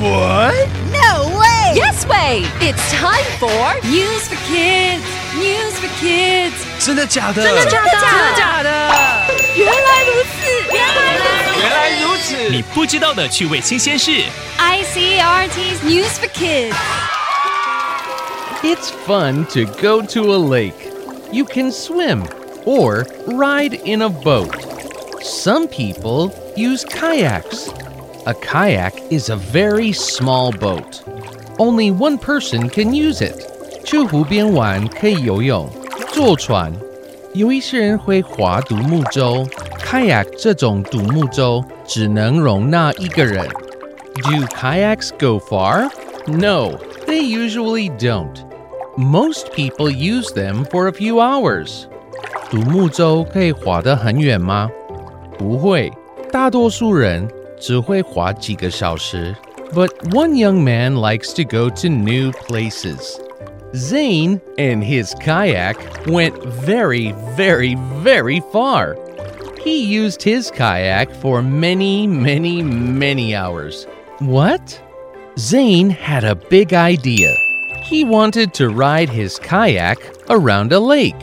What? No way! Yes way! It's time for News for Kids. News for Kids. 真的假的？真的假的？真的假的？原来如此，原来如此。原来如此。你不知道的趣味新鲜事。 ICRT's News for Kids. It's fun to go to a lake. You can swim or ride in a boat. Some people use kayaks. A kayak is a very small boat. Only one person can use it. 去湖边玩可以游泳、坐船。有一些人会划独木舟，kayak 这种独木舟只能容纳一个人。Do kayaks go far? No, they usually don't. Most people use them for a few hours. 独木舟可以划得很远吗？不会，大多数人 只会划几个小时。But one young man likes to go to new places. Zane and his kayak went very, very, very far. He used his kayak for many, many, many hours. What? Zane had a big idea. He wanted to ride his kayak around a lake.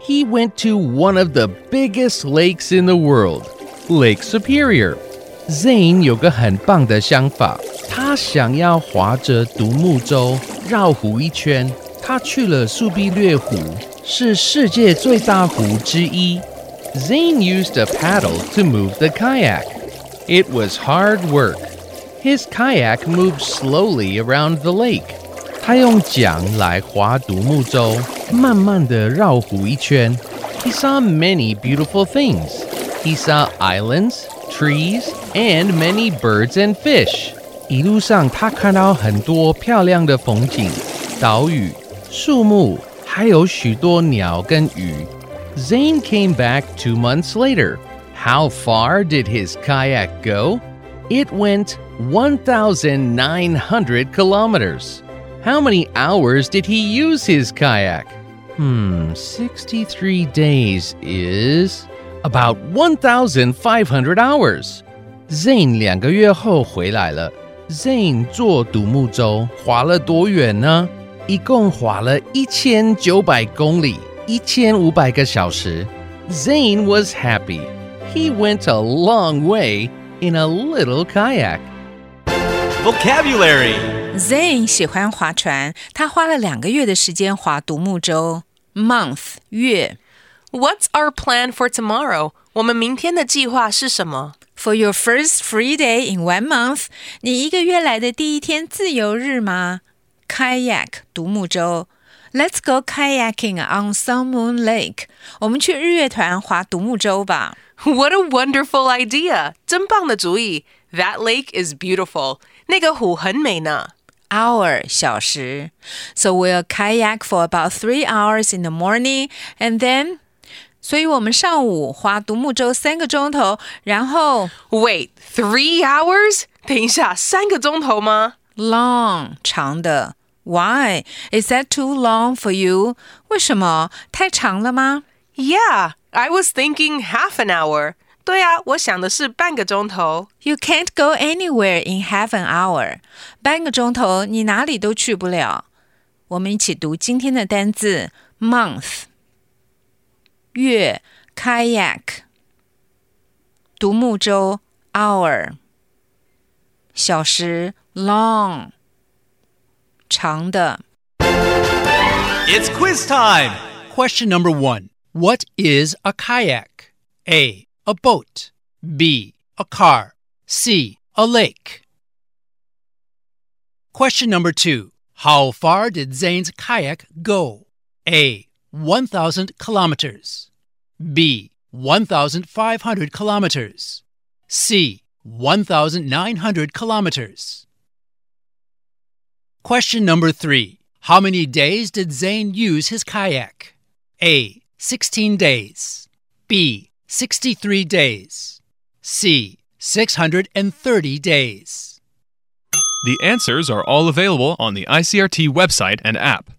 He went to one of the biggest lakes in the world, Lake Superior. Zane 有个很棒的想法，他想要划着独木舟绕湖一圈。他去了苏必略湖，是世界最大湖之一。Zane used a paddle to move the kayak. It was hard work. His kayak moved slowly around the lake. 他用桨来划独木舟，慢慢地绕湖一圈。He saw many beautiful things. He saw islands, trees, and many birds and fish. 一路上，他看到很多漂亮的风景，岛屿、树木，还有许多鸟跟鱼。Zane came back two months later. How far did his kayak go? It went 1,900 kilometers. How many hours did he use his kayak? Hmm, 63 days is about 1,500 hours. Zane 两个月后回来了。Zane 坐独木舟划了多远呢？一共划了一千九百公里，一千五百个小时。Zane was happy. He went a long way in a little kayak. Vocabulary. Zane 喜欢划船，他花了两个月的时间划独木舟。Month 月 What's our plan for tomorrow? 我们明天的计划是什么？For your first free day in one month，你一个月来的第一天自由日吗？Kayak 独木舟，Let's go kayaking on Sun Moon Lake。我们去日月潭划独木舟吧。What a wonderful idea！真棒的主意。That lake is beautiful。那个湖很美呢。hour 小时。So we'll kayak for about three hours in the morning and then 所以我们上午划独木舟三个钟头，然后 Wait, three hours？等一下，三个钟头吗？ long 长的。Why is that too long for you？为什么太长了吗？ Yeah, I was thinking half an hour. 对啊，我想的是半个钟头。 You can't go anywhere in half an hour。半个钟头你哪里都去不了。我们一起读今天的单字：month、 月、kayak、独木舟、hour、小时 long、长的。 It's quiz time. Question number one What is a kayak? A. A boat. B. A car. C. A lake. Question number two How far did Zane's kayak go? A. 1,000 kilometers. B. 1,500 kilometers. C. 1,900 kilometers. Question number three How many days did Zane use his kayak? A. 16 days. B. 63 days. C. 630 days. The answers are all available on the ICRT website and app.